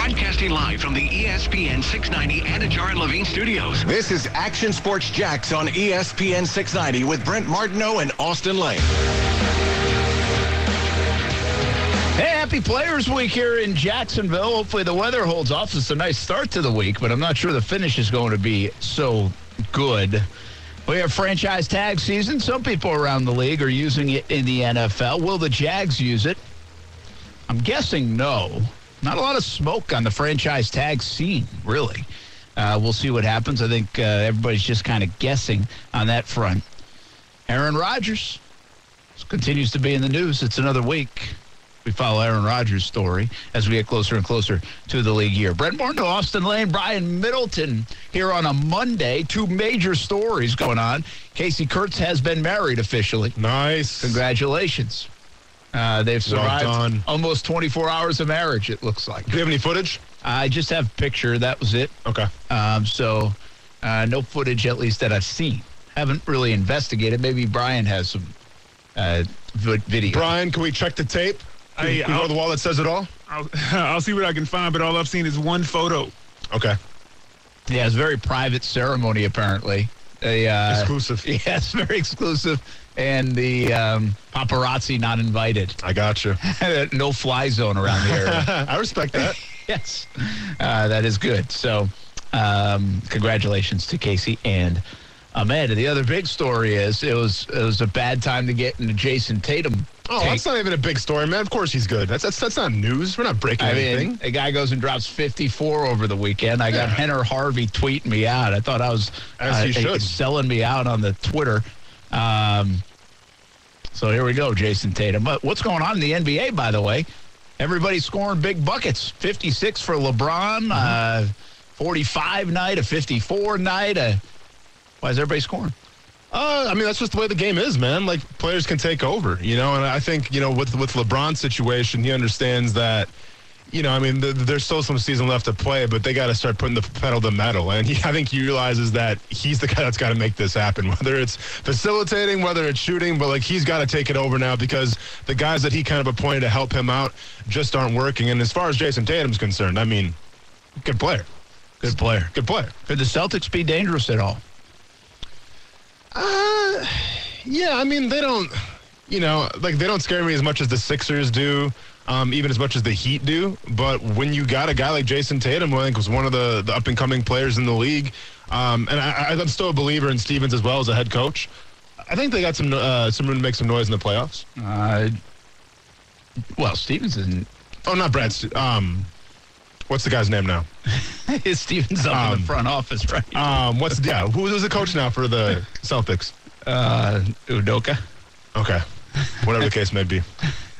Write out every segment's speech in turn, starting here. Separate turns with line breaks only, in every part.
Broadcasting live from the ESPN 690 Anajar and Levine studios. This is Action Sports Jax on ESPN 690 with Brent Martineau and Austin Lane.
Hey, happy Players Week here in Jacksonville. Hopefully the weather holds off. It's a nice start to the week, but I'm not sure the finish is going to be so good. We have franchise tag season. Some people around the league are using it in the NFL. Will the Jags use it? I'm guessing no. Not a lot of smoke on the franchise tag scene, really. Uh, we'll see what happens. I think uh, everybody's just kind of guessing on that front. Aaron Rodgers continues to be in the news. It's another week. We follow Aaron Rodgers' story as we get closer and closer to the league year. Brent Martin, Austin Lane, Brian Middleton here on a Monday. Two major stories going on. Casey Kurtz has been married officially.
Nice.
Congratulations. Uh, they've survived
done.
almost 24 hours of marriage, it looks like.
Do you have any footage?
I just have a picture. That was it.
Okay.
Um, so uh, no footage, at least that I've seen. Haven't really investigated. Maybe Brian has some uh, video.
Brian, can we check the tape?
I-
we go
I'll-
to the wall that says it all?
I'll, I'll see what I can find, but all I've seen is one photo.
Okay.
Yeah, it's a very private ceremony, apparently. A, uh,
Exclusive.
Yes, very exclusive. And the um, paparazzi not invited.
I got you.
no fly zone around the area.
I respect that.
yes, uh, that is good. So, um, congratulations to Casey and Ahmed. The other big story is it was it was a bad time to get into Jayson Tatum.
Oh, that's not even a big story, man. Of course he's good. That's that's, that's not news. We're not breaking
I
anything.
mean, a guy goes and drops 54 over the weekend. I got
Yeah.
Henner Harvey tweeting me out. I thought I was
As he
uh,
should.
selling me out on the Twitter. Um, so here we go, Jayson Tatum. But what's going on in the NBA, by the way? Everybody's scoring big buckets. 56 for LeBron,
Mm-hmm.
uh, 45 night, a 54 night. Uh, why is everybody scoring?
Uh, I mean, that's just the way the game is, man. Like players can take over, you know. And I think you know with with LeBron's situation, he understands that. You know, I mean, th- there's still some season left to play, but they got to start putting the pedal to the metal. And he, I think he realizes that he's the guy that's got to make this happen, whether it's facilitating, whether it's shooting, but like he's got to take it over now because the guys that he kind of appointed to help him out just aren't working. And as far as Jayson Tatum's concerned, I mean, good player,
Good player.
good player.
Could the Celtics be dangerous at all?
Uh, yeah, I mean they don't, you know, like they don't scare me as much as the Sixers do, um, even as much as the Heat do. But when you got a guy like Jayson Tatum, who I think was one of the, the up and coming players in the league, um, and I, I'm still a believer in Stevens as well as a head coach. I think they got some uh, some room to make some noise in the playoffs.
Uh, well, Stevens isn't.
Oh, not Brad. Um, what's the guy's name now?
Is Stevens up in
Um,
the front office, right?
Um, what's yeah? Who was the coach now for the Celtics?
Uh, Udoka.
Okay, whatever the case may be.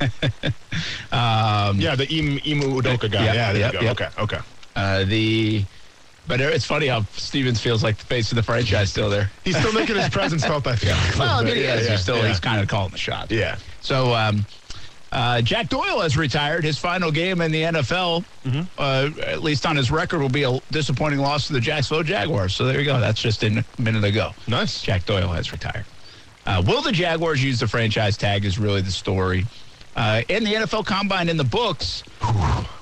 Um,
Yeah, the Im, Ime Udoka guy.
Yep,
yeah, there
yep,
you go.
yep.
Okay, okay.
uh, the, but it's funny how Stevens feels like the face of the franchise still there.
He's still making his presence felt, I feel.
Well,
yeah,
he is.
yeah,
he's still
yeah.
he's kind of calling the shots.
Yeah.
So um, uh, Jack Doyle has retired. His final game in the NFL,
Mm-hmm.
uh, at least on his record, will be a disappointing loss to the Jacksonville Jaguars. So there you go. That's just in a minute ago.
Nice.
Jack Doyle has retired. Uh, will the Jaguars use the franchise tag? Is really the story. Uh, and the NFL Combine in the books.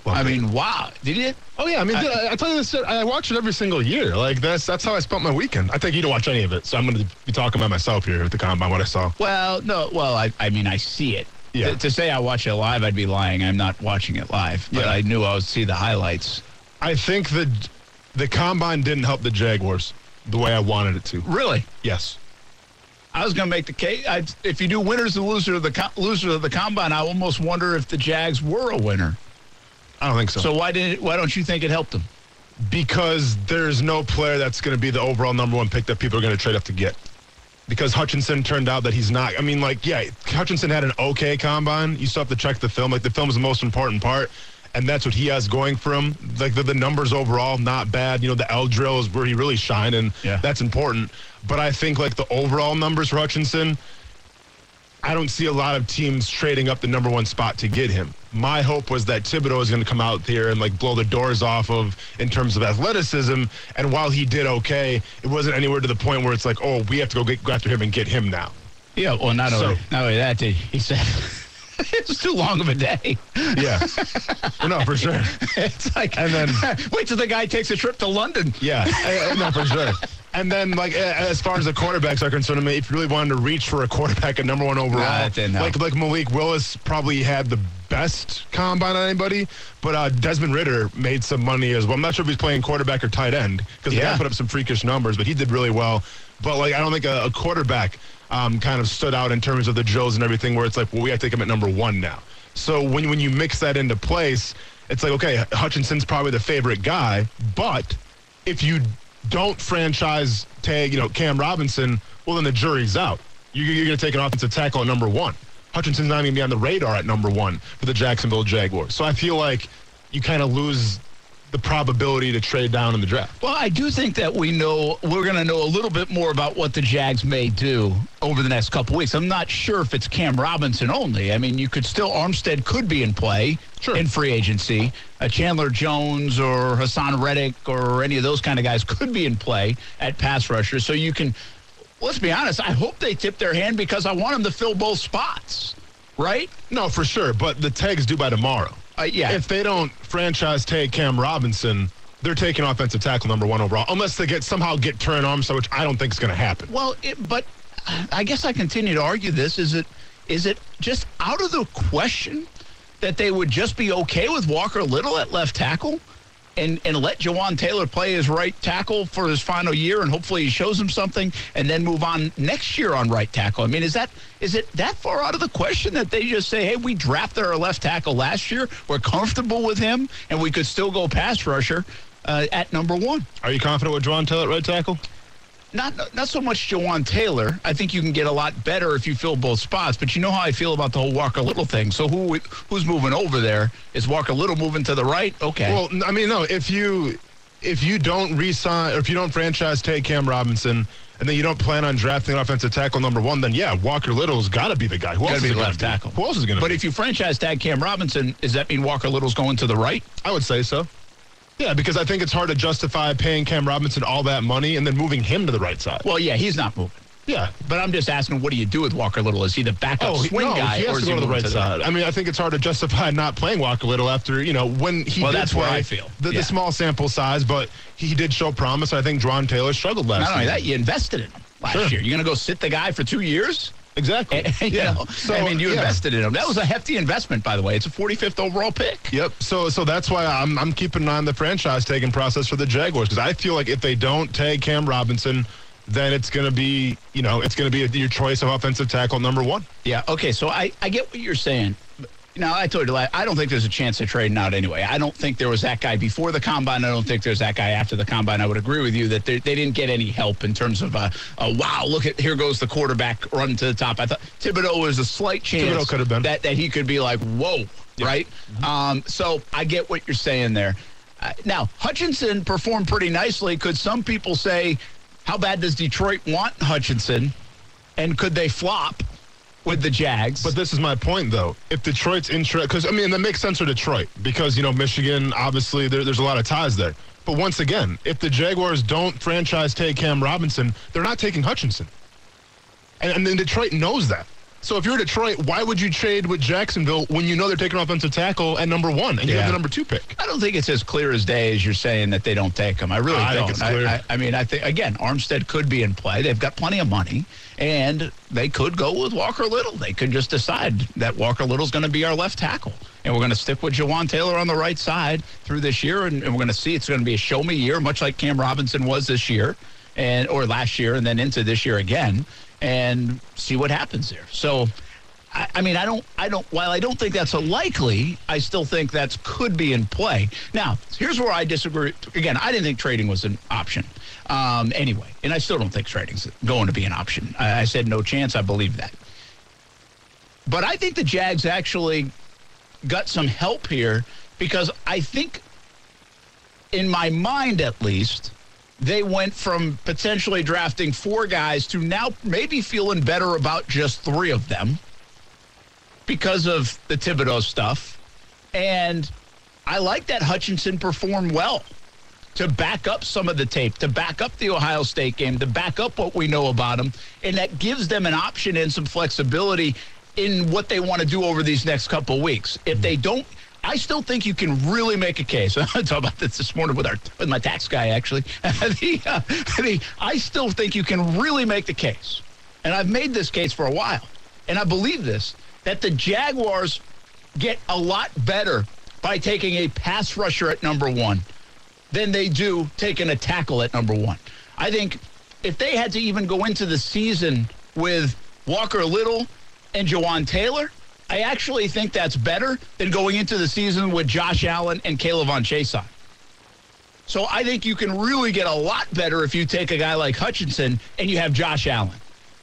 I mean, wow! Did you?
Oh yeah, I mean, dude, I, I tell you this, I watch it every single year. Like that's that's how I spent my weekend. I think you don't watch any of it, so I'm going to be talking about myself here at the combine. What I saw.
Well, no. Well, I, I mean, I see it.
Yeah.
To, to say I watch it live, I'd be lying. I'm not watching it live, but
Yeah.
I knew I would see the highlights.
I think the the combine didn't help the Jaguars the way I wanted it to.
Really?
Yes.
I was going to make the case. I, if you do winners and losers of the co- losers of the combine, I almost wonder if the Jags were a winner.
I don't think so.
So why did it, why don't you think it helped them?
because there's no player that's going to be the overall number one pick that people are going to trade up to get. Because Hutchinson turned out that he's not. I mean, like, yeah, Hutchinson had an okay combine. You still have to check the film. Like, the film is the most important part. And that's what he has going for him. Like, the, the numbers overall, not bad. You know, the L drill is where he really shined, and
Yeah.
that's important. But I think, like, the overall numbers for Hutchinson, I don't see a lot of teams trading up the number one spot to get him. My hope was that Thibodeaux is going to come out here and like blow the doors off of in terms of athleticism. And while he did okay, it wasn't anywhere to the point where it's like, oh, we have to go, get, go after him and get him now.
Yeah, well, not
So-
only not only that, did he said it's too long of a day.
Yeah. no, for sure.
It's like,
And then-
wait till the guy takes a trip to London.
Yeah, I- I- no, for sure. And then, like, as far as the quarterbacks are concerned, I mean, if you really wanted to reach for a quarterback at number one overall,
Nah,
like like Malik Willis probably had the best combine on anybody, but uh, Desmond Ridder made some money as well. I'm not sure if he's playing quarterback or tight end because the
Yeah.
guy put up some freakish numbers, but he did really well. But like, I don't think a, a quarterback um, kind of stood out in terms of the drills and everything, where it's like, well, we have to take him at number one now. So when when you mix that into place, it's like, okay, Hutchinson's probably the favorite guy, but if you don't franchise tag, you know, Cam Robinson, well, then the jury's out. You're, you're going to take an offensive tackle at number one. Hutchinson's not even be on the radar at number one for the Jacksonville Jaguars. So I feel like you kind of lose the probability to trade down in the draft.
Well, I do think that we know we're going to know a little bit more about what the Jags may do over the next couple weeks. I'm not sure if it's Cam Robinson only. I mean, you could still Armstead could be in play
Sure.
in free agency. Uh, Chandler Jones or Haason Reddick or any of those kind of guys could be in play at pass rusher. So you can. Let's be honest. I hope they tip their hand because I want them to fill both spots. Right?
No, for sure. But the tag's due by tomorrow.
Uh, yeah.
If they don't franchise tag Cam Robinson, they're taking offensive tackle number one overall, unless they get somehow get Terron Armstead, which I don't think is going to happen.
Well, it, but I guess I continue to argue this. Is it is it just out of the question that they would just be okay with Walker Little at left tackle and, and let Jawaan Taylor play his right tackle for his final year and hopefully he shows him something and then move on next year on right tackle? I mean, is that is it that far out of the question that they just say, hey, we drafted our left tackle last year, we're comfortable with him, and we could still go pass rusher uh, at number one?
Are you confident with Jawaan Taylor at right tackle?
Not not so much Jawaan Taylor. I think you can get a lot better if you fill both spots. But you know how I feel about the whole Walker Little thing. So who who's moving over there? Is Walker Little moving to the right? Okay.
Well, I mean, no. If you if you don't resign or if you don't franchise take Cam Robinson and then you don't plan on drafting an offensive tackle number one, then yeah, Walker Little's got to be the guy. Who else is
be
gonna
left tackle.
Who else is going to?
but if you franchise tag Cam Robinson, does that mean Walker Little's going to the right?
I would say so. Yeah, because I think it's hard to justify paying Cam Robinson all that money and then moving him to the right side.
Well, yeah, he's not moving.
Yeah.
But I'm just asking, what do you do with Walker Little? Is he the backup
Oh,
swing
no,
guy, or
to
is
go
he
to the right side. I mean, I think it's hard to justify not playing Walker Little after you know when he.
Well, that's where I feel.
The,
Yeah.
the small sample size, but he did show promise. I think Jawaan Taylor struggled last.
Not only that, you invested in him last
Sure.
year. You're going to go sit the guy for two years?
Exactly.
you
yeah.
know,
So,
I mean, you
yeah.
invested in him. That was a hefty investment, by the way. It's a 45th overall pick.
Yep. So so that's why I'm I'm keeping an eye on the franchise taking process for the Jaguars because I feel like if they don't tag Cam Robinson, then it's going to be you know it's going to be your choice of offensive tackle number one.
Yeah. Okay. So I, I get what you're saying. Now I told you I don't think there's a chance of trading out anyway. I don't think there was that guy before the combine. I don't think there's that guy after the combine. I would agree with you that they, they didn't get any help in terms of uh, uh, wow, look at here goes the quarterback run to the top. I thought Thibodeaux was a slight chance
Thibodeaux could have been.
that that he could be like whoa, right? Um, so I get what you're saying there. Uh, now Hutchinson performed pretty nicely. Could some people say, how bad does Detroit want Hutchinson, and could they flop? With the Jags,
But this is my point, though. If Detroit's interested, because I mean, that makes sense for Detroit because you know Michigan, obviously, there, there's a lot of ties there. But once again, if the Jaguars don't franchise take Cam Robinson, they're not taking Hutchinson, and, and then Detroit knows that. So if you're Detroit, why would you trade with Jacksonville when you know they're taking offensive tackle at number one and you
Yeah.
have the number two pick?
I don't think it's as clear as day as you're saying that they don't take him. I really
I think
don't.
it's
I. I, I mean, I think again, Armstead could be in play. They've got plenty of money, and they could go with Walker Little. They could just decide that Walker Little's going to be our left tackle, and we're going to stick with Jawaan Taylor on the right side through this year, and, and we're going to see it's going to be a show me year, much like Cam Robinson was this year, and or last year, and then into this year again, and see what happens there. So. I, mean, I don't, I don't. While I don't think that's a likely, I still think that could be in play. Now, here's where I disagree. Again, I didn't think trading was an option um, anyway, and I still don't think trading's going to be an option. I, I said no chance. I believe that, but I think the Jags actually got some help here because I think, in my mind at least, they went from potentially drafting four guys to now maybe feeling better about just three of them because of the Thibodeaux stuff. And I like that Hutchinson performed well to back up some of the tape, to back up the Ohio State game, to back up what we know about him. And that gives them an option and some flexibility in what they want to do over these next couple weeks. If they don't, I still think you can really make a case. I talked about this this morning with our with my tax guy actually. the, uh, the, I still think you can really make the case, and I've made this case for a while, and I believe this that the Jaguars get a lot better by taking a pass rusher at number one than they do taking a tackle at number one. I think if they had to even go into the season with Walker Little and Jawaan Taylor, I actually think that's better than going into the season with Josh Allen and K'Lavon Chaisson. So I think you can really get a lot better if you take a guy like Hutchinson and you have Josh Allen.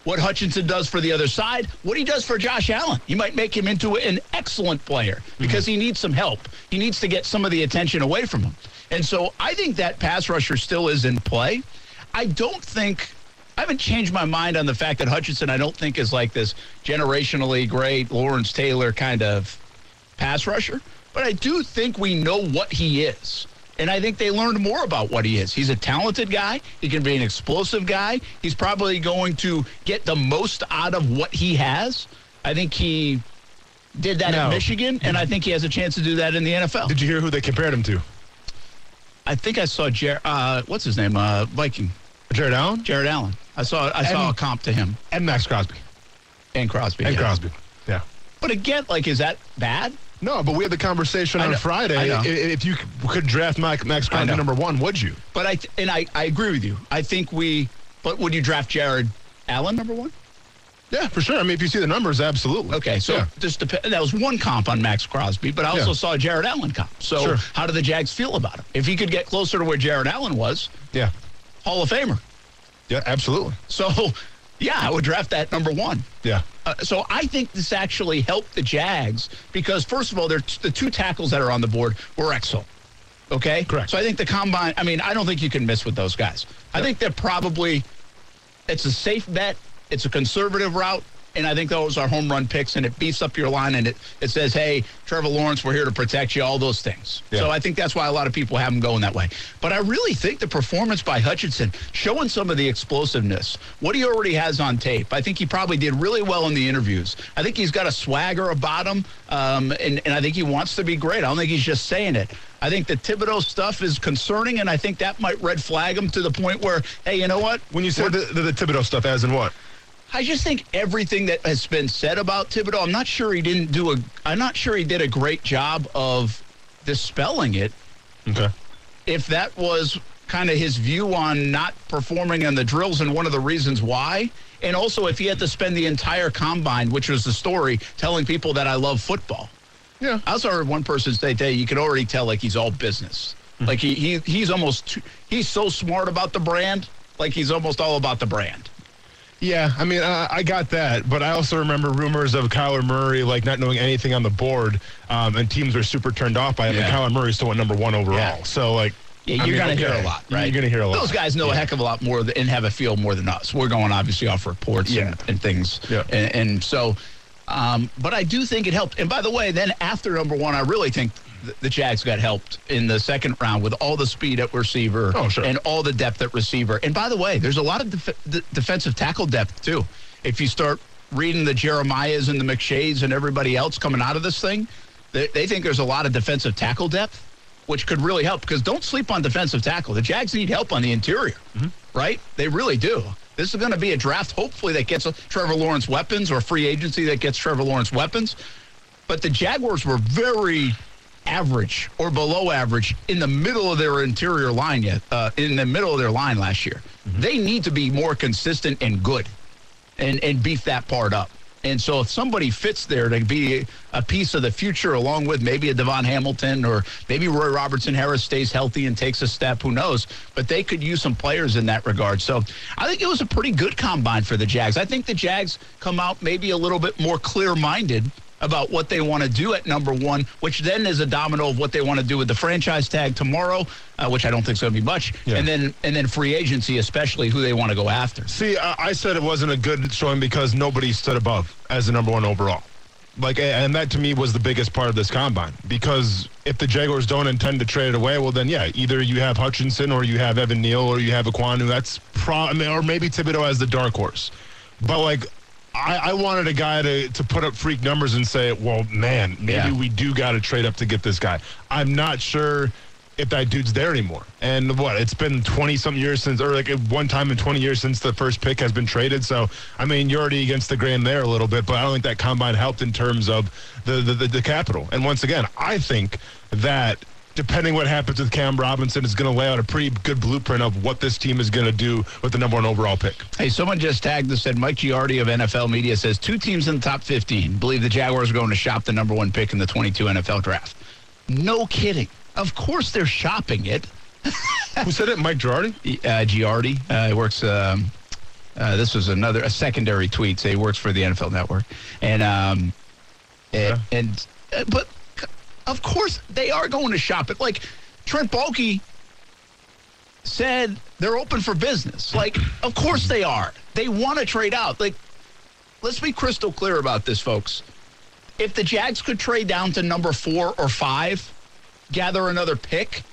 What Hutchinson does for the other side, what he does for Josh Allen. You might make him into an excellent player because mm-hmm. he needs some help. He needs to get some of the attention away from him. And so I think that pass rusher still is in play. I don't think I haven't changed my mind on the fact that Hutchinson, I don't think, is like this generationally great Lawrence Taylor kind of pass rusher. But I do think we know what he is. And I think they learned more about what he is. He's a talented guy. He can be an explosive guy. He's probably going to get the most out of what he has. I think he did that no. in Michigan, and I think he has a chance to do that in the NFL.
Did you hear who they compared him to?
I think I saw Jer- uh, what's his name? Uh, Viking.
Jared Allen?
Jared Allen. I saw I saw a comp to him.
And Maxx Crosby.
And Crosby.
And
yeah.
Crosby. Yeah.
But again, like, is that bad?
No, but we had the conversation on Friday. If you could draft Mike, Maxx Crosby number one, would you?
But I and I, I agree with you. I think we. But would you draft Jared Allen number one?
Yeah, for sure. I mean, if you see the numbers, absolutely.
Okay, so yeah. just dep- that was one comp on Maxx Crosby, but I also yeah. saw Jared Allen comp. So sure. how do the Jags feel about him? If he could get closer to where Jared Allen was,
yeah,
Hall of Famer.
Yeah, absolutely.
So, yeah, I would draft that number one.
Yeah.
Uh, so I think this actually helped the Jags because, first of all, they're t- the two tackles that are on the board were excellent. Okay?
Correct.
So I think the combine, I mean, I don't think you can miss with those guys. Yep. I think they're probably, it's a safe bet. It's a conservative route and I think those are home run picks, and it beefs up your line, and it, it says, hey, Trevor Lawrence, we're here to protect you, all those things. Yeah. So I think that's why a lot of people have him going that way. But I really think the performance by Hutchinson, showing some of the explosiveness, what he already has on tape, I think he probably did really well in the interviews. I think he's got a swagger about him, um, and, and I think he wants to be great. I don't think he's just saying it. I think the Thibodeaux stuff is concerning, and I think that might red flag him to the point where, hey, you know what?
When you say the, the, the Thibodeaux stuff, as in what?
I just think everything that has been said about Thibodeaux, I'm not sure he didn't do a. I'm not sure he did a great job of dispelling it.
Okay.
If that was kind of his view on not performing on the drills and one of the reasons why, and also if he had to spend the entire combine, which was the story, telling people that I love football.
Yeah.
I also heard one person say today you can already tell like he's all business. Mm-hmm. Like he, he he's almost too, he's so smart about the brand, like he's almost all about the brand.
Yeah, I mean, uh, I got that, but I also remember rumors of Kyler Murray like not knowing anything on the board, um, and teams were super turned off by him. Yeah. And Kyler Murray still went number one overall. Yeah. So like.
Yeah, you're going to okay. hear a lot, right?
You're going to hear a lot.
Those guys know yeah. a heck of a lot more and have a feel more than us. We're going obviously off reports and, and, things.
Yeah.
And, and so, um, but I do think it helped. And by the way, then after number one, I really think the Jags got helped in the second round with all the speed at receiver
oh, sure.
and all the depth at receiver. And by the way, there's a lot of def- defensive tackle depth too. If you start reading the Jeremiahs and the McShays and everybody else coming out of this thing, they, they think there's a lot of defensive tackle depth, which could really help. Because don't sleep on defensive tackle. The Jags need help on the interior, mm-hmm. right? They really do. This is going to be a draft, hopefully, that gets Trevor Lawrence weapons or free agency that gets Trevor Lawrence weapons. But the Jaguars were very average or below average in the middle of their interior line yet, uh, in the middle of their line last year. Mm-hmm. They need to be more consistent and good and, and beef that part up. And so if somebody fits there to be a piece of the future along with maybe a DaVon Hamilton or maybe Roy Robertson Harris stays healthy and takes a step, who knows? But they could use some players in that regard. So I think it was a pretty good combine for the Jags. I think the Jags come out maybe a little bit more clear minded about what they want to do at number one, which then is a domino of what they want to do with the franchise tag tomorrow, uh, which I don't think is going to be much, yeah. and then and then free agency, especially who they want to go after.
See, I said it wasn't a good showing because nobody stood above as the number one overall. Like, and that to me was the biggest part of this combine because if the Jaguars don't intend to trade it away, well, then yeah, either you have Hutchinson or you have Evan Neal or you have Ekwonu. That's pro, or maybe Thibodeaux as the dark horse. But like I, I wanted a guy to, to put up freak numbers and say, well, man, maybe
Yeah.
we do got to trade up to get this guy. I'm not sure if that dude's there anymore. And what, it's been 20 something years since, or like one time in 20 years since the first pick has been traded. So, I mean, you're already against the grain there a little bit, but I don't think that combine helped in terms of the, the, the, the capital. And once again, I think that depending what happens with Cam Robinson is going to lay out a pretty good blueprint of what this team is going to do with the number one overall pick.
Hey, someone just tagged us said Mike Giardi of NFL Media says two teams in the top 15 believe the Jaguars are going to shop the number one pick in the 22 NFL draft. No kidding. Of course they're shopping it.
Who said it? Mike Girardi?
Uh, Giardi, uh, he works. Um, uh, this was another a secondary tweet. Say he works for the NFL Network, and um, and, and uh, but of course they are going to shop it. Like Trent Baalke said, they're open for business. Like, of course they are. They want to trade out. Like, let's be crystal clear about this, folks. If the Jags could trade down to number four or five, gather another pick,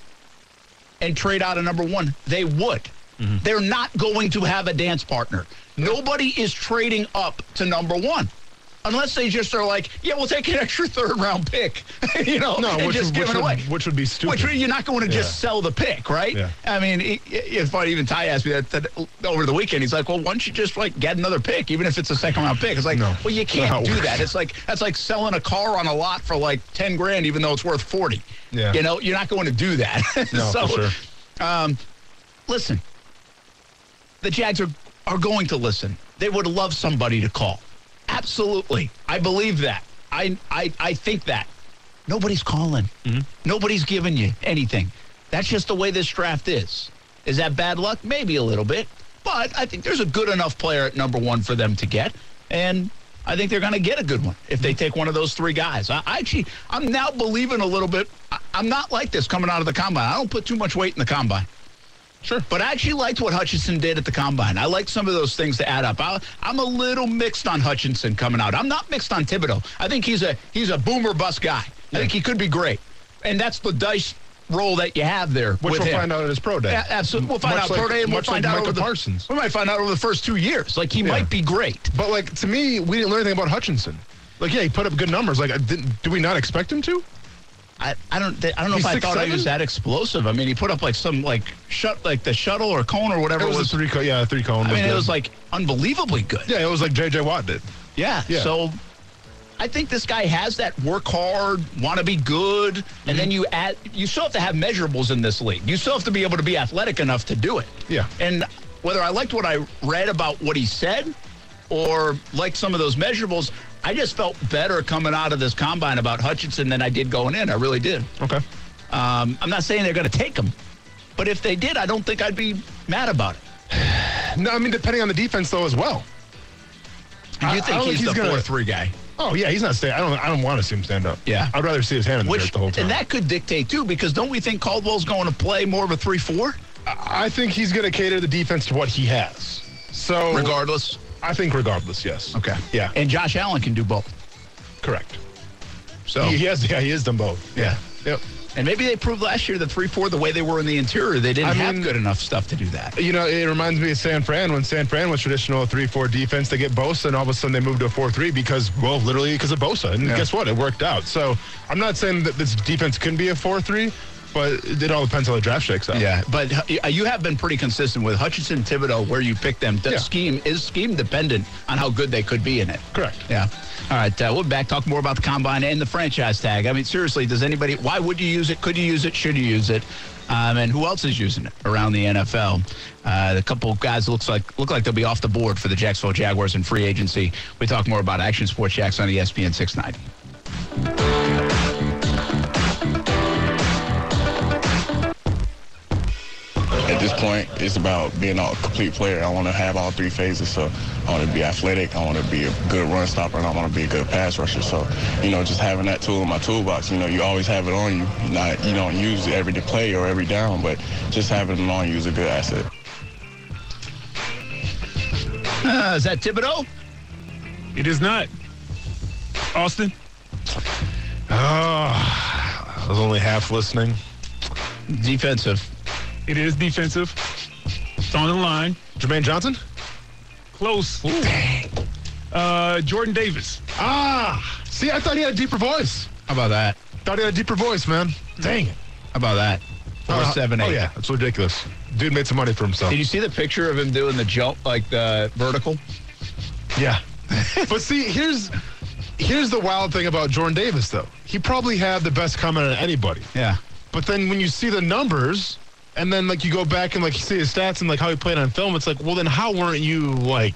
and trade out a number one, they would. Mm-hmm. They're not going to have a dance partner. Nobody is trading up to number one. Unless they just are like, yeah, we'll take an extra third round pick, you know,
No,
and
which,
just
would,
give
which,
it away.
would, which would be stupid.
Which you're not going to just
Yeah.
sell the pick, right?
Yeah.
I mean, it, it- it's funny. Even Ty asked me that, that over the weekend. He's like, "Well, why don't you just like get another pick, even if it's a second round pick?" It's like,
No.
well, you can't do that. It's like that's like selling a car on a lot for like ten grand, even though it's worth forty.
Yeah.
You know, you're not going to do that.
No,
so,
for sure.
um, listen, the Jags are are going to listen. They would love somebody to call. Absolutely, I believe that. I I I think that. Nobody's calling. Mm-hmm. Nobody's giving you anything. That's just the way this draft is. Is that bad luck? Maybe a little bit. But I think there's a good enough player at number one for them to get. And I think they're going to get a good one if they take one of those three guys. I, I actually, I'm now believing a little bit. I, I'm not like this coming out of the combine. I don't put too much weight in the combine.
Sure.
But I actually liked what Hutchinson did at the combine. I like some of those things to add up. I, I'm a little mixed on Hutchinson coming out. I'm not mixed on Thibodeaux. I think he's a he's a boomer bust guy. I think he could be great, and that's the dice roll that you have there.
Which we'll
him.
find out at his pro day.
Yeah, absolutely. We'll find
Much
out
like-
pro day, and we'll find
like
out
Micah
over the,
Parsons.
We might find out over the first two years. Like he
Yeah.
might be great.
But like to me, we didn't learn anything about Hutchinson. Like, yeah, he put up good numbers. Like, I didn't, do we not expect him to?
I, I don't I don't know
He's
if I thought he was that explosive. I mean, he put up like some like shut like the shuttle or cone or whatever
It was,
it was.
a three, co- yeah, three cone.
I mean, it was like unbelievably good.
yeah, it was like J.J. Watt did.
Yeah.
Yeah.
So I think this guy has that work hard, want to be good, and mm-hmm. then you add. You still have to have measurables in this league. You still have to be able to be athletic enough to do it.
Yeah.
And whether I liked what I read about what he said, or liked some of those measurables, I just felt better coming out of this combine about Hutchinson than I did going in. I really did.
Okay.
Um, I'm not saying they're going to take him, but if they did, I don't think I'd be mad about it.
No, I mean, depending on the defense, though, as well.
Do you
I
think
don't
he's,
he's
the
gonna-
four-three guy?
Oh, yeah, he's not staying. I don't I don't want to see him stand up.
Yeah.
I'd rather see his hand in the
Which
dirt the whole time.
and that could dictate too, because don't we think Caldwell's going to play more of a three-four,
I think he's going to cater the defense to what he has. So,
regardless?
I think regardless, yes.
Okay.
Yeah,
And Josh Allen can do both.
correct.
So
He, he has, yeah, he has done both.
yeah.
Yep.
And maybe they proved last year the three-four, the way they were in the interior, they didn't
I
have
mean-
good enough stuff to do that.
You know, it reminds me of San Fran when San Fran was traditional 3-4 defense. They get Bosa, and all of a sudden they moved to a 4-3 because, well, literally because of Bosa. And
Yeah.
guess what? It worked out. So I'm not saying that this defense can be a 4-3, but it all depends how the draft shakes out.
Yeah, but you have been pretty consistent with Hutchinson, Thibodeaux, where you pick them. The
Yeah.
scheme is scheme dependent on how good they could be in it.
Correct.
Yeah. All right. Uh, we'll be back talk more about the combine and the franchise tag. I mean, seriously, does anybody? Why would you use it? Could you use it? Should you use it? Um, and who else is using it around the NFL? Uh, the couple of guys looks like look like they'll be off the board for the Jacksonville Jaguars in free agency. We talk more about Action Sports Jax on ESPN 690.
Point, it's about being a complete player. I want to have all three phases. So I want to be athletic. I want to be a good run stopper, and I want to be a good pass rusher. So, you know, just having that tool in my toolbox, you know, you always have it on you. Not you don't use it every play or every down, but just having it on you is a good asset.
Uh, is that Thibodeaux?
It is not. Austin,
Oh, I was only half listening.
Defensive.
It is defensive. It's on the line.
Jermaine Johnson?
Close. Uh, Jordan Davis.
Ah, see, I thought he had a deeper voice.
How about that?
Thought he had a deeper voice, man. Dang it.
How about that? Four,
Uh,
seven, eight.
Oh yeah, that's ridiculous. Dude made some money for himself.
Did you see the picture of him doing the jump, like the vertical?
Yeah. but see, here's here's the wild thing about Jordan Davis, though. He probably had the best comment on anybody.
Yeah.
But then when you see the numbers, and then like you go back and like you see his stats and like how he played on film, it's like, well, then how weren't you like?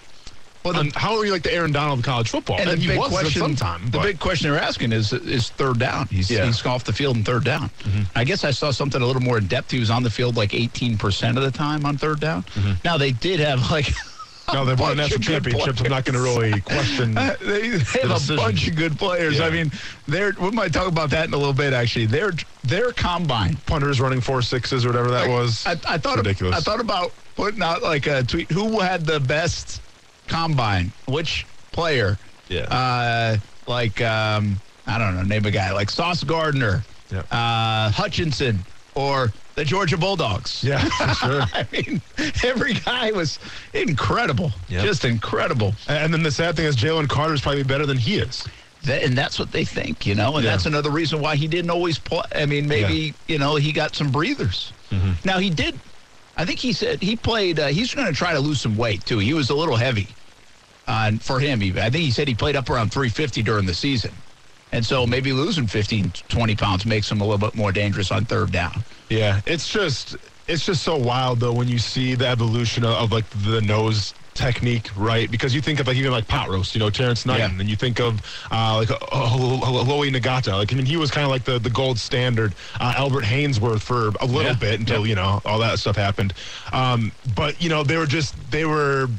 Well, then how are you like the Aaron Donald of college football?
And, the
he
big question,
some time,
the big question they're asking is is third down. He's
Yeah.
he's off the field in third down. Mm-hmm. I guess I saw something a little more in depth. He was on the field like 18 percent of the time on third down. Mm-hmm. Now they did have like
no, they won a national championship. I'm not going to really question.
they, they have a bunch of good players.
Yeah.
I mean, they're we might talk about that in a little bit. Actually, their their combine.
punters running four sixes or whatever that was.
I, I thought
ridiculous.
I thought about putting out like a tweet. Who had the best combine? Which player?
Yeah.
Uh, like um, I don't know. Name a guy like Sauce Gardner,
Yeah.
uh, Hutchinson, or the Georgia Bulldogs.
yeah, for sure.
I mean, every guy was incredible.
Yep.
Just incredible.
And then the sad thing is, Jalen Carter's probably better than he is.
That, and that's what they think, you know, and
Yeah.
that's another reason why he didn't always play. I mean, maybe you know he got some breathers.
Mm-hmm.
Now he did. I think he said he played. Uh, he's going to try to lose some weight too. He was a little heavy, uh, for him, I think he said he played up around 350 during the season, and so maybe losing 15, 20 pounds makes him a little bit more dangerous on third down.
Yeah, it's just it's just so wild though when you see the evolution of, of like the nose technique, right? Because you think of like even like pot roast, you know, Terrence Knight,
Yeah.
and you think of uh, like uh, Haloti Ngata. Like I mean, he was kind of like the the gold standard. Uh, Albert Haynesworth for a little
Yeah.
bit until
Yeah.
you know all that stuff happened. Um, but you know, they were just they were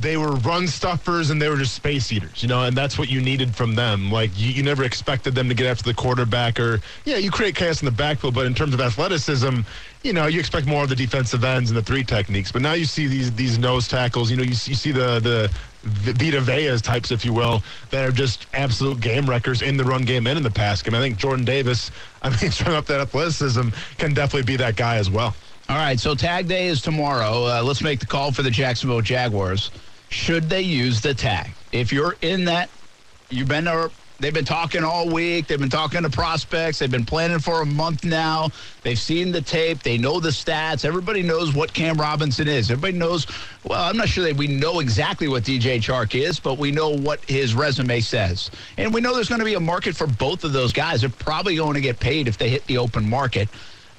they were run stuffers and they were just space eaters, you know, and that's what you needed from them. Like you, you never expected them to get after the quarterback or yeah, you create chaos in the backfield, but in terms of athleticism, you know, you expect more of the defensive ends and the three techniques. But now you see these these nose tackles, you know, you, see- you see the the Vita Veas types, if you will, that are just absolute game wreckers in the run game and in the pass game. I think Jordan Davis, I mean, showing up that athleticism can definitely be that guy as well.
All right, so tag day is tomorrow. Uh, let's make the call for the Jacksonville Jaguars. Should they use the tag? If you're in that, you've been there. They've been talking all week. They've been talking to prospects. They've been planning for a month now. They've seen the tape. They know the stats. Everybody knows what Cam Robinson is. Everybody knows. Well, I'm not sure that we know exactly what DJ Chark is, but we know what his resume says, and we know there's going to be a market for both of those guys. They're probably going to get paid if they hit the open market.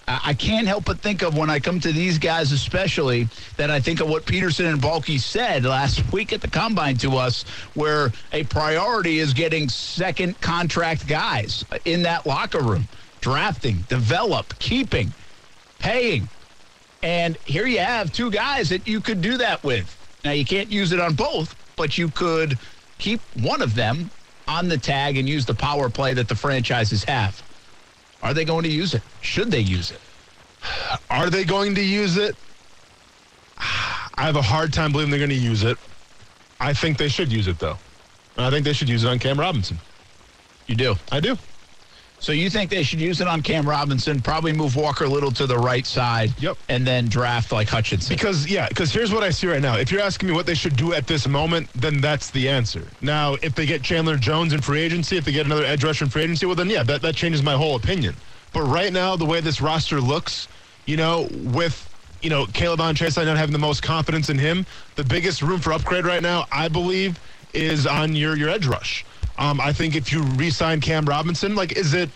I can't help but think of when I come to these guys, especially that I think of what Pederson and Baalke said last week at the combine to us, where a priority is getting second contract guys in that locker room, drafting, develop, keeping, paying. And here you have two guys that you could do that with. Now, you can't use it on both, but you could keep one of them on the tag and use the power play that the franchises have. Are they going to use it? Should they use it?
Are they going to use it? I have a hard time believing they're going to use it. I think they should use it though. I think they should use it on Cam Robinson.
You do.
I do.
So you think they should use it on Cam Robinson, probably move Walker a little to the right side,
Yep.
and then draft like Hutchinson.
Because yeah, because here's what I see right now. If you're asking me what they should do at this moment, then that's the answer. Now, if they get Chandler Jones in free agency, if they get another edge rusher in free agency, well then yeah, that, that changes my whole opinion. But right now, the way this roster looks, you know, with you know K'Lavon Chaisson not having the most confidence in him, the biggest room for upgrade right now, I believe, is on your your edge rush. Um, I think if you re-sign Cam Robinson, like, is it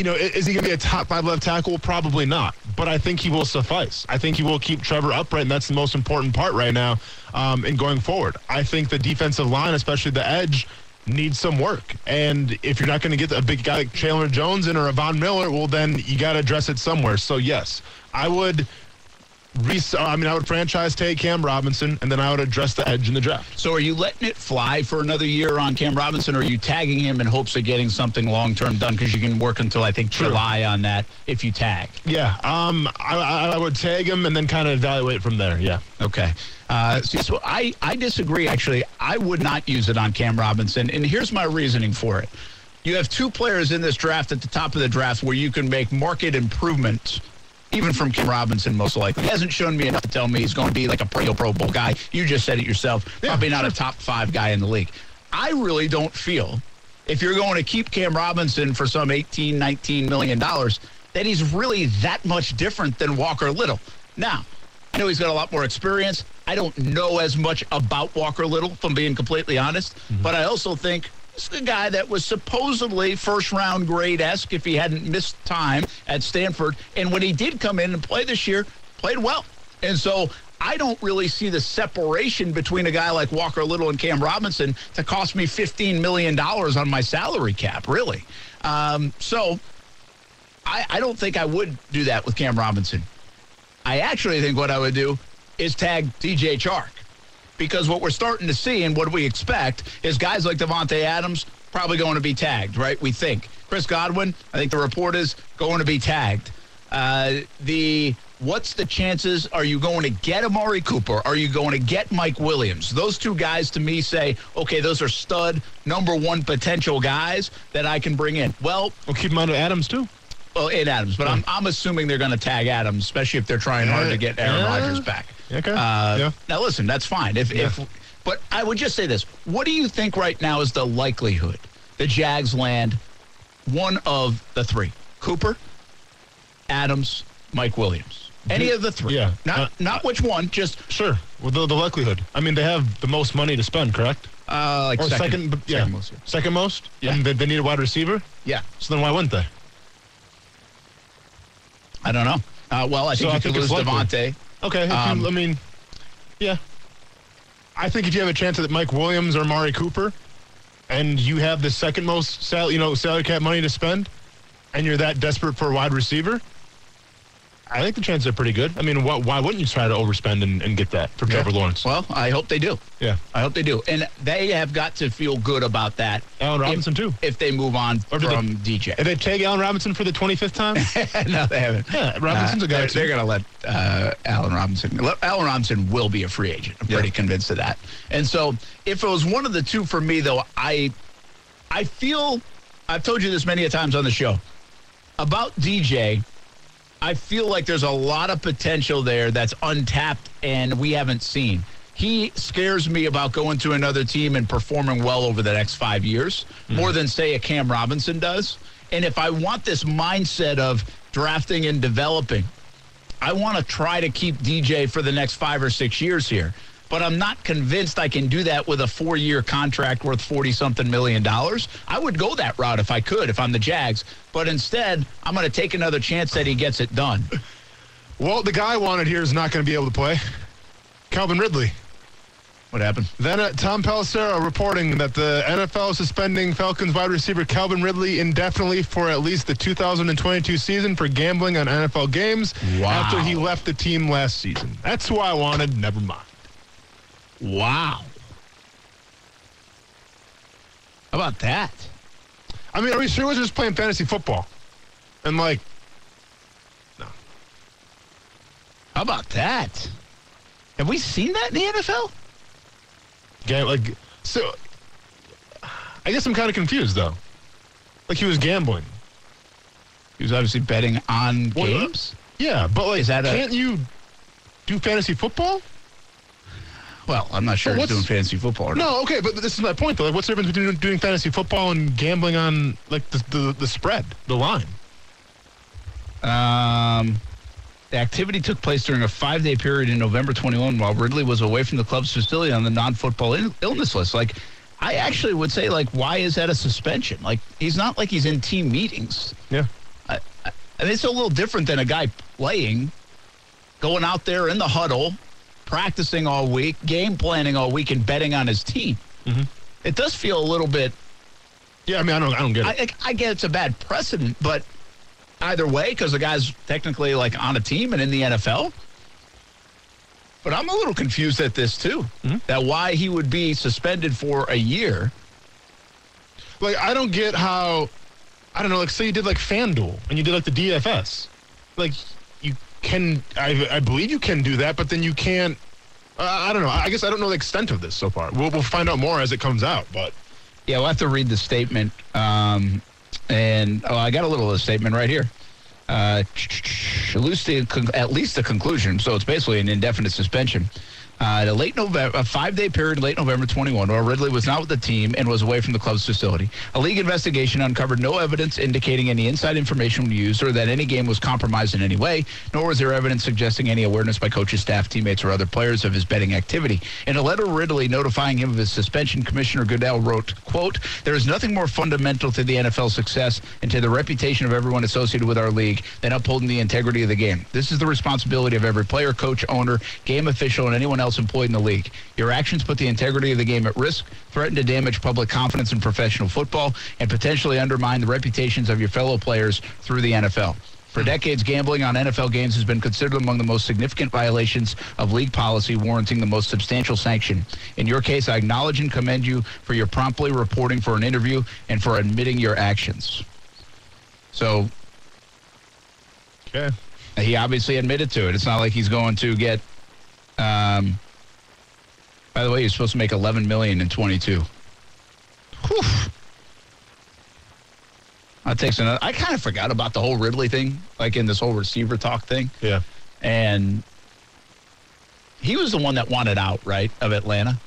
you know, is he going to be a top five left tackle? Probably not. But I think he will suffice. I think he will keep Trevor upright, and that's the most important part right now um, in going forward. I think the defensive line, especially the edge, needs some work. And if you're not going to get a big guy like Chandler Jones in or Von Miller, well, then you got to address it somewhere. So, yes, I would. Res- I mean, I would franchise tag Cam Robinson, and then I would address the edge in the draft.
So are you letting it fly for another year on Cam Robinson, or are you tagging him in hopes of getting something long term done? Because you can work until I think. July on that if you tag.
Yeah, um, I, I I would tag him and then kind of evaluate from there. Yeah.
Okay. Uh, so I, I disagree, actually. I would not use it on Cam Robinson. And here's my reasoning for it. You have two players in this draft at the top of the draft where you can make market improvements even from Cam Robinson, most likely. He hasn't shown me enough to tell me he's going to be like a Pro, Pro Bowl guy. You just said it yourself.
Yeah,
Probably not
sure.
a top five guy in the league. I really don't feel if you're going to keep Cam Robinson for some 18, 19 million dollars, that he's really that much different than Walker Little. Now, I know he's got a lot more experience. I don't know as much about Walker Little, if I'm being completely honest. Mm-hmm. But I also think is a guy that was supposedly first round grade esque if he hadn't missed time at Stanford. And when he did come in and play this year, played well. And so I don't really see the separation between a guy like Walker Little and Cam Robinson to cost me $15 million on my salary cap, really. Um, so I, I don't think I would do that with Cam Robinson. I actually think what I would do is tag DJ Chark because what we're starting to see and what we expect is guys like Davante Adams probably going to be tagged, right? We think. Chris Godwin, I think the report is going to be tagged. Uh, the what's the chances? Are you going to get Amari Cooper? Are you going to get Mike Williams? Those two guys to me say, okay, those are stud number one potential guys that I can bring in. Well,
Well, keep in mind Adams too.
well, in Adams, but I'm, I'm assuming they're going to tag Adams, especially if they're trying hard to get Aaron
Yeah.
Rodgers back.
Okay.
Uh,
Yeah.
Now, listen, that's fine. If, if, but I would just say this: What do you think right now is the likelihood the Jags land one of the three? Cooper, Adams, Mike Williams. Any of the three?
Yeah.
Not
Uh,
not which one. Just
Sure. Well, the, the likelihood. I mean, they have the most money to spend, correct?
uh, like
Or second,
second,
yeah,
second most.
second most.
Yeah.
And they, they need a wide receiver.
Yeah.
So then why wouldn't they?
I don't know. Uh, well, I
So
think
I
you
think
could lose
it's likely.
Davante.
Okay.
Um,
you, I mean, yeah. I think if you have a chance at Mike Williams or Mari Cooper, and you have the second most sal- you know salary cap money to spend, and you're that desperate for a wide receiver, I think the chances are pretty good. I mean, why, why wouldn't you try to overspend and, and get that for Trevor Lawrence?
Well, I hope they do.
yeah.
I hope they do. And they have got to feel good about that.
Allen Robinson,
if,
too.
If they move on
Or do they-
from DJ.
Did they take Allen Robinson for the 25th time?
no, they haven't.
Yeah, Robinson's a guy,
they're. They're going to let uh, Allen Robinson. Allen Robinson will be a free agent. I'm pretty convinced of that. And so, if it was one of the two for me, though, I, I feel. I've told you this many a times on the show about DJ. I feel like there's a lot of potential there that's untapped and we haven't seen. He scares me about going to another team and performing well over the next five years, hmm. more than, say, a Cam Robinson does. And if I want this mindset of drafting and developing, I want to try to keep DJ for the next five or six years here. But I'm not convinced I can do that with a four year contract worth 40 something million dollars. I would go that route if I could, if I'm the Jags. But instead, I'm going to take another chance that he gets it done.
well, the guy I wanted here is not going to be able to play. Calvin Ridley.
What happened?
Then uh, Tom Pelissero reporting that the NFL is suspending Falcons wide receiver Calvin Ridley indefinitely for at least the 2022 season for gambling on NFL games
Wow.
after he left the team last season. That's who I wanted. Never mind.
Wow. How about that?
I mean, are we sure he was just playing fantasy football? And like, no.
How about that? Have we seen that in the NFL?
ga- like, so I guess I'm kind of confused though. Like he was gambling.
He was obviously betting on
Well,
games.
Yeah, but like,
Is that a-
can't you do fantasy football?
Well, I'm not sure he's doing fantasy football or not.
No, okay, but this is my point though. Like, what's the difference between doing fantasy football and gambling on like the the, the spread, the line?
Um, the activity took place during a five day period in November 21 while Ridley was away from the club's facility on the non football il- illness list. Like, I actually would say, like, why is that a suspension? Like, he's not like he's in team meetings.
Yeah.
I, I, and it's a little different than a guy playing, going out there in the huddle, practicing all week, game planning all week, and betting on his team. Mm-hmm. It does feel a little bit
Yeah, I mean, I don't, I don't get it.
I, I get it's a bad precedent, but either way, because the guy's technically like on a team and in the NFL. But I'm a little confused at this too. Mm-hmm. That why he would be suspended for a year.
like, I don't get how. I don't know. Like, say you did like FanDuel and you did like the DFS. Like, can. I, I believe you can do that, but then you can't. Uh, I don't know. I guess I don't know the extent of this so far. We'll, we'll find out more as it comes out. But
Yeah, we'll have to read the statement. Um, and oh, I got a little of the statement right here. uh, at least the, at least the conclusion. So it's basically an indefinite suspension. Uh, a late November, a five-day period, late November 21, while Ridley was not with the team and was away from the club's facility. A league investigation uncovered no evidence indicating any inside information used or that any game was compromised in any way, nor was there evidence suggesting any awareness by coaches, staff, teammates, or other players of his betting activity. In a letter Ridley notifying him of his suspension, Commissioner Goodell wrote, "quote There is nothing more fundamental to the NFL success and to the reputation of everyone associated with our league than upholding the integrity of the game. This is the responsibility of every player, coach, owner, game official, and anyone else." Else employed in the league. Your actions put the integrity of the game at risk, threaten to damage public confidence in professional football, and potentially undermine the reputations of your fellow players through the NFL. For decades, gambling on NFL games has been considered among the most significant violations of league policy, warranting the most substantial sanction. In your case, I acknowledge and commend you for your promptly reporting for an interview and for admitting your actions. So,
okay.
He obviously admitted to it. It's not like he's going to get um, by the way, he's supposed to make 11 million in 22. Whew. That takes another. I kind of forgot about the whole Ridley thing, like in this whole receiver talk thing.
Yeah.
And he was the one that wanted out, right, of Atlanta.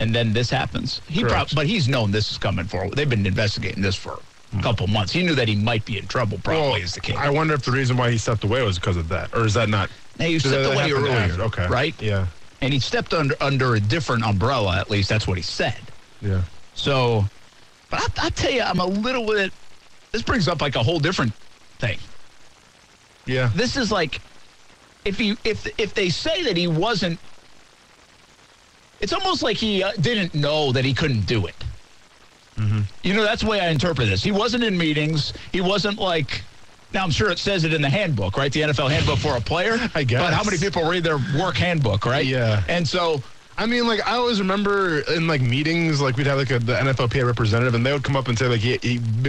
And then this happens. He prob- but he's known this is coming for. They've been investigating this for a couple months. He knew that he might be in trouble. Probably well, is the case.
I wonder if the reason why he stepped away was because of that, or is that not?
Now you stepped away earlier. After,
okay.
Right.
Yeah
and he stepped under under a different umbrella. At least that's what he said.
Yeah.
So, but I, I tell you, I'm a little bit. This brings up like a whole different thing.
Yeah.
This is like, if he if if they say that he wasn't, it's almost like he uh, didn't know that he couldn't do it. Mm-hmm. You know, that's the way I interpret this. He wasn't in meetings. He wasn't like now, I'm sure it says it in the handbook, right? The NFL handbook for a player.
I guess.
But how many people read their work handbook, right?
Yeah.
And so.
I mean, like I always remember in like meetings, like we'd have like a, the NFLPA representative, and they would come up and say, like, yeah,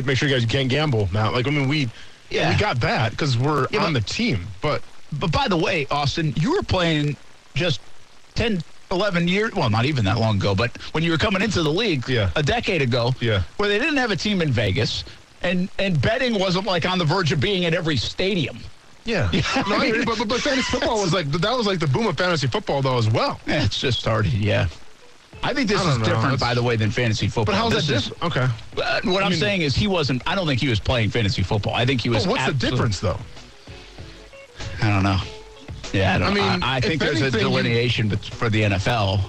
make sure you guys can't gamble now. Like, I mean, we yeah. we got that because we're yeah, on but, the team. But
but by the way, Austin, you were playing just 10, 11 years, well, not even that long ago, but when you were coming into the league
yeah.
a decade ago,
yeah.
where they didn't have a team in Vegas and and betting wasn't like on the verge of being at every stadium.
Yeah, no, I mean, but, but, but fantasy football was like that was like the boom of fantasy football though as well.
Yeah, it's just started. Yeah, I think this I is know. different, by the way, than fantasy football.
But how's
this
that different? Okay.
Uh, what I am saying is he wasn't. I don't think he was playing fantasy football. I think he was.
Well, what's the difference though?
I don't know. Yeah, I, don't, I mean, I, I think there's anything, a delineation you, for the NFL.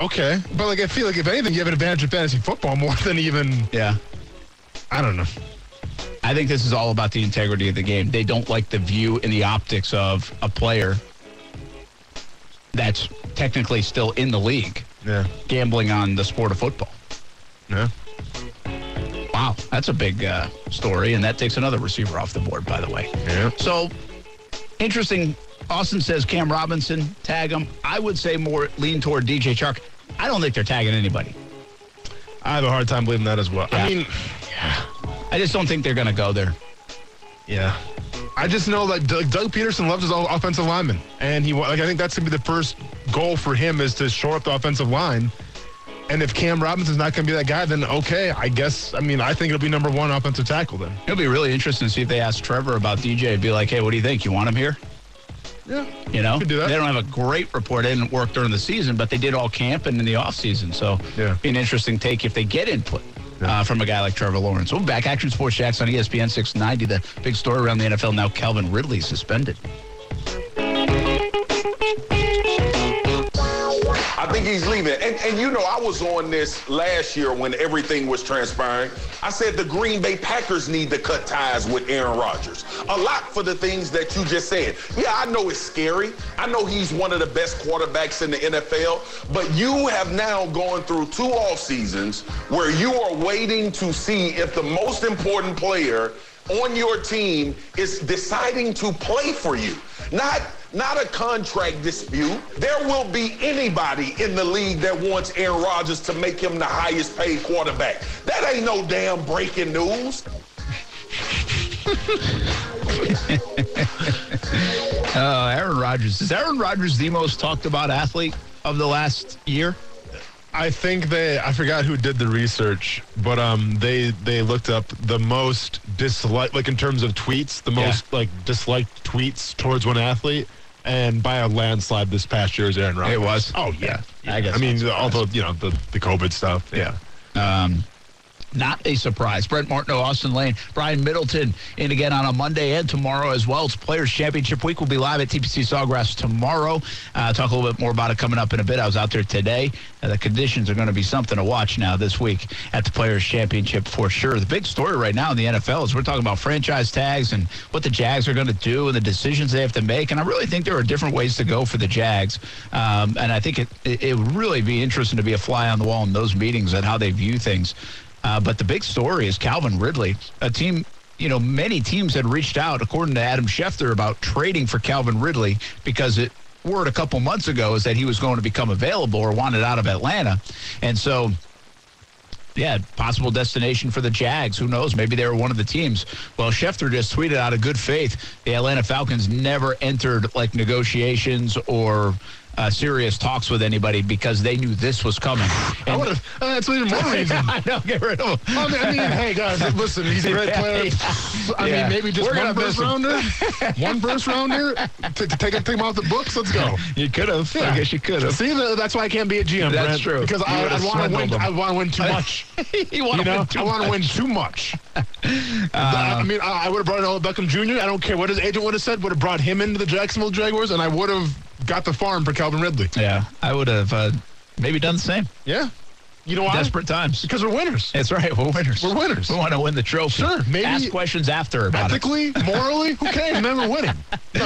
Okay, but like I feel like if anything, you have an advantage in fantasy football more than even.
Yeah.
I don't know.
I think this is all about the integrity of the game. They don't like the view and the optics of a player that's technically still in the league.
Yeah.
Gambling on the sport of football.
Yeah.
Wow, that's a big uh, story, and that takes another receiver off the board, by the way.
Yeah.
So, interesting. Austin says Cam Robinson, tag him. I would say more lean toward DJ Chark. I don't think they're tagging anybody.
I have a hard time believing that as well.
Yeah.
I mean,
yeah. I just don't think they're going to go there.
Yeah. I just know that Doug, Doug Pederson loves his offensive lineman, and he like I think that's gonna be the first goal for him is to shore up the offensive line. And if Cam Robinson's not going to be that guy, then okay, I guess. I mean, I think it'll be number one offensive tackle then.
It'll be really interesting to see if they ask Trevor about DJ and be like, hey, what do you think? You want him here?
Yeah.
You know,
do
they don't have a great report. They didn't work during the season, but they did all camp and in the off season. So,
yeah,
be an interesting take if they get input uh, from a guy like Trevor Lawrence. We'll back Action Sports Jax on ESPN 690. The big story around the NFL now Calvin Ridley suspended.
He's leaving. And, and you know, I was on this last year when everything was transpiring. I said the Green Bay Packers need to cut ties with Aaron Rodgers. A lot for the things that you just said. Yeah, I know it's scary. I know he's one of the best quarterbacks in the NFL, but you have now gone through two off seasons where you are waiting to see if the most important player on your team is deciding to play for you. Not not a contract dispute. There will be anybody in the league that wants Aaron Rodgers to make him the highest paid quarterback. That ain't no damn breaking news.
uh, Aaron Rodgers. Is Aaron Rodgers the most talked about athlete of the last year?
I think they I forgot who did the research, but um they they looked up the most dislike like in terms of tweets, the
Yeah.
most like disliked tweets towards one athlete. And by a landslide this past year is Aaron Rodgers.
It was?
Oh yeah.
Yeah, I guess
I mean, although you know the the COVID stuff. Yeah.
Um, not a surprise. Brent Martineau, Austin Lane, Brian Middleton in again on a Monday and tomorrow as well. It's Players Championship Week. We'll be live at TPC Sawgrass tomorrow. Uh, talk a little bit more about it coming up in a bit. I was out there today. Uh, the conditions are going to be something to watch now this week at the Players Championship for sure. The big story right now in the NFL is we're talking about franchise tags and what the Jags are going to do and the decisions they have to make. And I really think there are different ways to go for the Jags. Um, and I think it, it, it would really be interesting to be a fly on the wall in those meetings and how they view things. Uh, but the big story is Calvin Ridley, a team. You know, many teams had reached out, according to Adam Schefter, about trading for Calvin Ridley because it word a couple months ago is that he was going to become available or wanted out of Atlanta, and so yeah, possible destination for the Jags. Who knows? Maybe they were one of the teams. Well, Schefter just tweeted out of good faith the Atlanta Falcons never entered like negotiations or uh, serious talks with anybody because they knew this was coming.
I
And-
would have. Uh, that's even more reason.
I know, get rid of him.
I mean, I mean, hey guys, listen, he's a great
Yeah,
player.
yeah.
I
Yeah.
mean, maybe just
We're
one first rounder, one first rounder to, to take, take him off the books. Let's go.
You could have. I guess you could have.
See, th- that's why I can't be a GM.
That's
Brent,
true.
Because
You
I, I want to win. I want to win too much.
you want
You
to
know,
win too
I want to win too much. I mean, I, I would have brought in Odell Beckham Jr. I don't care what his agent would have said. Would have brought him into the Jacksonville Jaguars, and I would have got the farm for Calvin Ridley.
Yeah, I would have uh, maybe done the same.
Yeah. You know why?
Desperate times.
Because we're winners.
That's right. We're winners.
We're winners.
We want to win the trophy.
Sure, maybe-
Ask questions after about it.
Ethically, morally, who cares? Man, we're winning.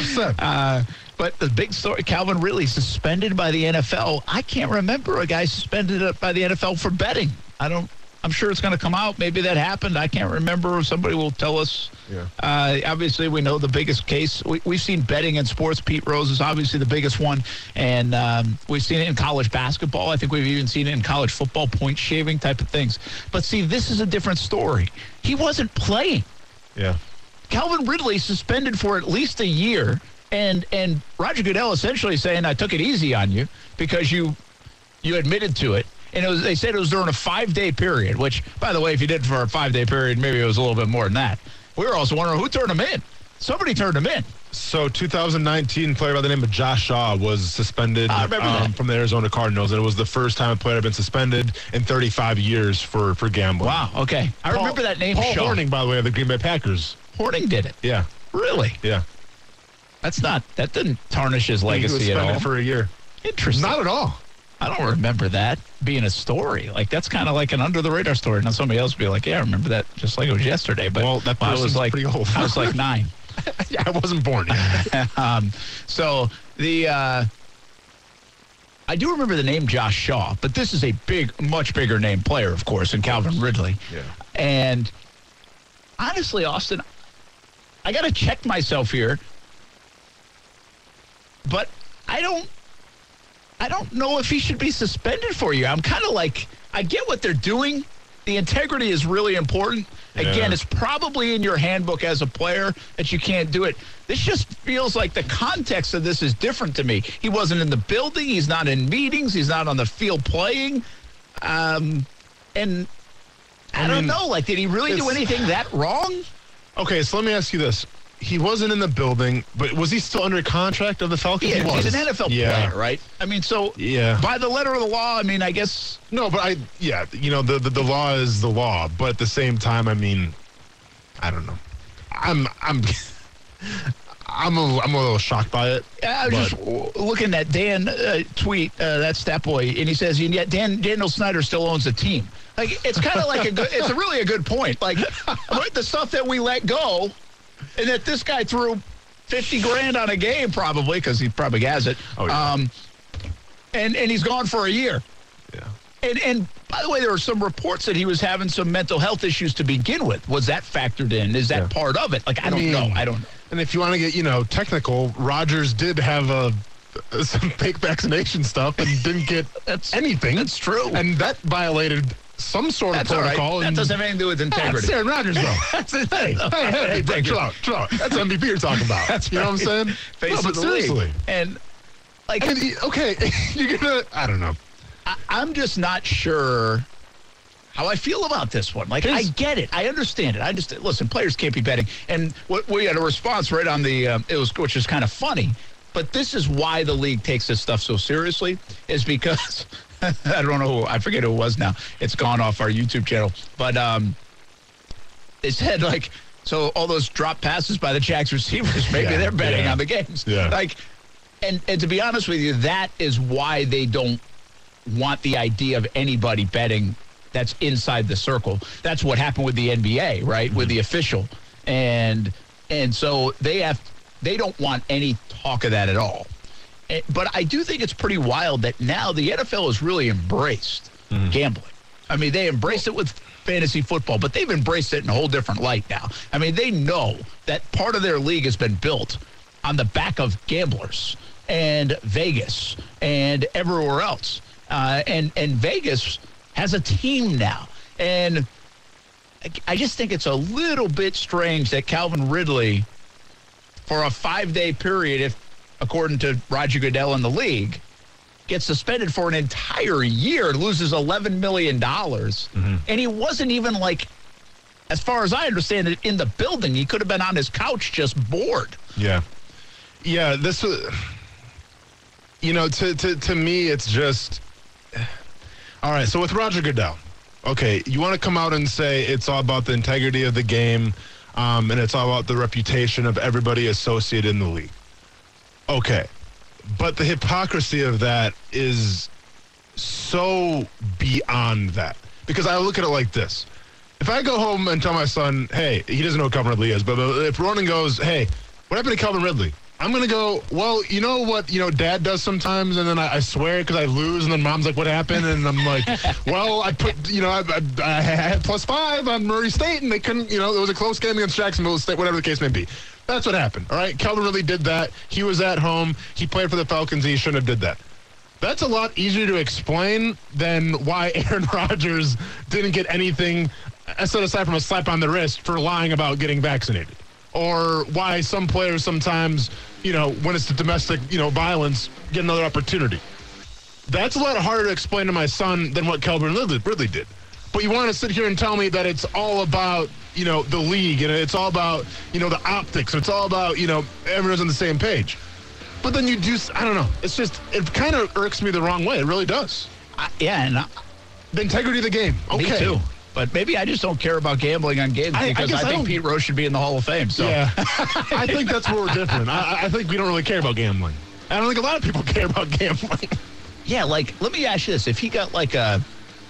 Said.
Uh, but the big story, Calvin Ridley suspended by the NFL. I can't remember a guy suspended by the NFL for betting. I don't. I'm sure it's going to come out. Maybe that happened. I can't remember. Somebody will tell us.
Yeah.
Uh, obviously, we know the biggest case. We, we've seen betting in sports. Pete Rose is obviously the biggest one, and um, we've seen it in college basketball. I think we've even seen it in college football, point shaving type of things. But see, this is a different story. He wasn't playing.
yeah.
Calvin Ridley suspended for at least a year, and and Roger Goodell essentially saying I took it easy on you because you you admitted to it. And it was, they said it was during a five day period, which, by the way, if you did it for a five day period, maybe it was a little bit more than that. We were also wondering who turned him in. Somebody turned him in.
So 2019 player by the name of Josh Shaw was suspended
um, that.
from the Arizona Cardinals, and it was the first time a player had been suspended in 35 years for for gambling.
Wow. Okay. I
Paul-
remember that name.
Paul
Shaw.
Hornung, by the way, of the Green Bay Packers.
Hornung did it.
Yeah,
Really?
yeah.
That's not. That didn't tarnish his legacy at all.
for a year.
Interesting.
Not at all.
I don't remember that being a story. Like that's kind of like an under the radar story. Now somebody else would be like, "Yeah, I remember that just like it was yesterday." But
Well, that
I was like,
pretty old.
I was like nine.
yeah, I wasn't born yet.
um, so the uh, I do remember the name Josh Shaw, but this is a big, much bigger name player, of course, than Calvin Ridley.
Yeah.
And honestly, Austin, I got to check myself here, but I don't. I don't know if he should be suspended for you. I'm kind of like, I get what they're doing. The integrity is really important. Again, it's probably in your handbook as a player that you can't do it. This just feels like the context of this is different to me. He wasn't in the building. He's not in meetings. He's not on the field playing. Um, and I,
I
don't know. Like, did he really do anything that wrong?
Okay, so let me ask you this: He wasn't in the building, but was he still under contract of the Falcons?
Yeah,
he was.
he's an NFL
yeah.
player, right? I mean, so
Yeah.
by the letter of the law, I mean, I guess
No, but I yeah, you know the, the the law is the law, but at the same time, I mean, I don't know. I'm I'm I'm a, I'm a little shocked by it.
I was just w- looking at Dan uh, tweet, uh, that's that boy, and he says, and yet Dan Daniel Snyder still owns the team. Like it's kind of like a good, it's a really a good point. Like the stuff that we let go, and that this guy threw fifty grand on a game probably because he probably has it.
Oh, yeah.
Um, and and he's gone for a year.
Yeah.
And and by the way, there were some reports that he was having some mental health issues to begin with. Was that factored in? Is that
Yeah.
part of it? Like I,
I
don't
mean-
know. I don't know.
And if you want to get you know technical, Rodgers did have a some fake vaccination stuff and didn't get
That's-
anything.
that's true.
and that violated some sort
That's
of
all right.
protocol.
That
and-
doesn't have anything to do with integrity.
Aaron Rodgers though.
That's it.
hey, hey, hey, hey, Brett, chill out, chill out. That's MVP you're talking about.
That's
you know what I'm saying?
Face
no,
of
but
the
seriously.
league. And like
I mean, okay, you're gonna. I don't know.
I, I'm just not sure how I feel about this one. Like, I get it. I understand it. I just, listen, players can't be betting. And what, we had a response right on the, um, it was, which is kind of funny. But this is why the league takes this stuff so seriously, is because I don't know, who, I forget who it was now. It's gone off our YouTube channel. But um, they said, like, so all those drop passes by the Jacks receivers, maybe
Yeah,
they're betting
yeah.
on the games.
Yeah.
Like, and, and to be honest with you, that is why they don't want the idea of anybody betting that's inside the circle. That's what happened with the NBA, right? With the official. And and so they have they don't want any talk of that at all. But I do think it's pretty wild that now the NFL has really embraced gambling. I mean, they embraced it with fantasy football, but they've embraced it in a whole different light now. I mean, they know that part of their league has been built on the back of gamblers and Vegas and everywhere else. Uh, and and Vegas has a team now, and I- I just think it's a little bit strange that Calvin Ridley, for a five-day period, if according to Roger Goodell in the league, gets suspended for an entire year, loses eleven million dollars, and he wasn't even like. As far as I understand it, in the building, he could have been on his couch just bored.
Yeah. Yeah, this was you know, to to to me it's just all right, so with Roger Goodell, okay, you want to come out and say it's all about the integrity of the game, um, and it's all about the reputation of everybody associated in the league. Okay. But the hypocrisy of that is so beyond that. Because I look at it like this. If I go home and tell my son, hey, he doesn't know who Calvin Ridley is, but if Ronan goes, hey, what happened to Calvin Ridley? I'm going to go, well, you know what, you know, dad does sometimes, and then I, I swear because I lose, and then mom's like, what happened? And I'm like, well, I put, you know, I, I, I had plus five on Murray State, and they couldn't, you know, it was a close game against Jacksonville State, whatever the case may be. That's what happened, all right? Calvin Ridley did that. He was at home. He played for the Falcons. He shouldn't have did that. That's a lot easier to explain than why Aaron Rodgers didn't get anything uh, set aside from a slap on the wrist for lying about getting vaccinated. Or why some players sometimes, you know, when it's the domestic, you know, violence, get another opportunity. That's a lot harder to explain to my son than what Ridley, Ridley did. But you want to sit here and tell me that it's all about, you know, the league and it's all about, you know, the optics. It's all about, you know, everyone's on the same page. But then you do, I don't know. It's just, it kind of irks me the wrong way. It really does.
I, yeah, and I,
The integrity of the game. Okay.
me too. But maybe I just don't care about gambling on games
I- I
because I,
I
think
don't-
Pete Rose should be in the Hall of Fame. So
Yeah. I think that's where we're different. I, I think we don't really care about gambling. I don't think a lot of people care about gambling.
Yeah, like let me ask you this: If he got like a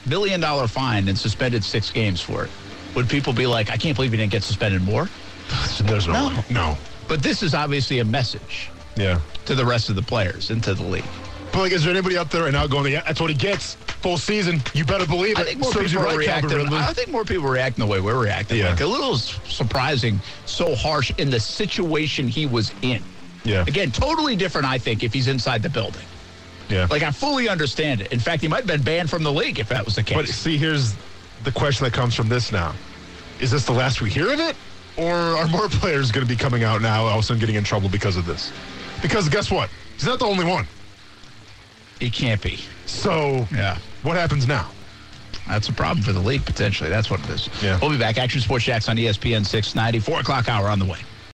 million dollar fine and suspended six games for it, would people be like, "I can't believe he didn't get suspended more"?
There's no,
No.
No.
But this is obviously a message
Yeah.
to the rest of the players and to the league.
But like, is there anybody out there right now going, yeah, that's what he gets full season? You better believe it.
I think more
Serves
people are
right,
reacting. I think more people are reacting the way we're reacting.
Yeah.
Like a little surprising, so harsh in the situation he was in.
Yeah.
Again, totally different. I think if he's inside the building.
Yeah.
Like I fully understand it. In fact, he might have been banned from the league if that was the case.
But see, here's the question that comes from this now. Is this the last we hear of it? Or are more players going to be coming out now, all of a sudden getting in trouble because of this? Because guess what? He's not the only one.
he can't be.
So,
Yeah.
what happens now?
That's a problem for the league, potentially. That's what it is.
Yeah.
We'll be back. Action Sports Jax on ESPN 690, 4 o'clock hour on the way.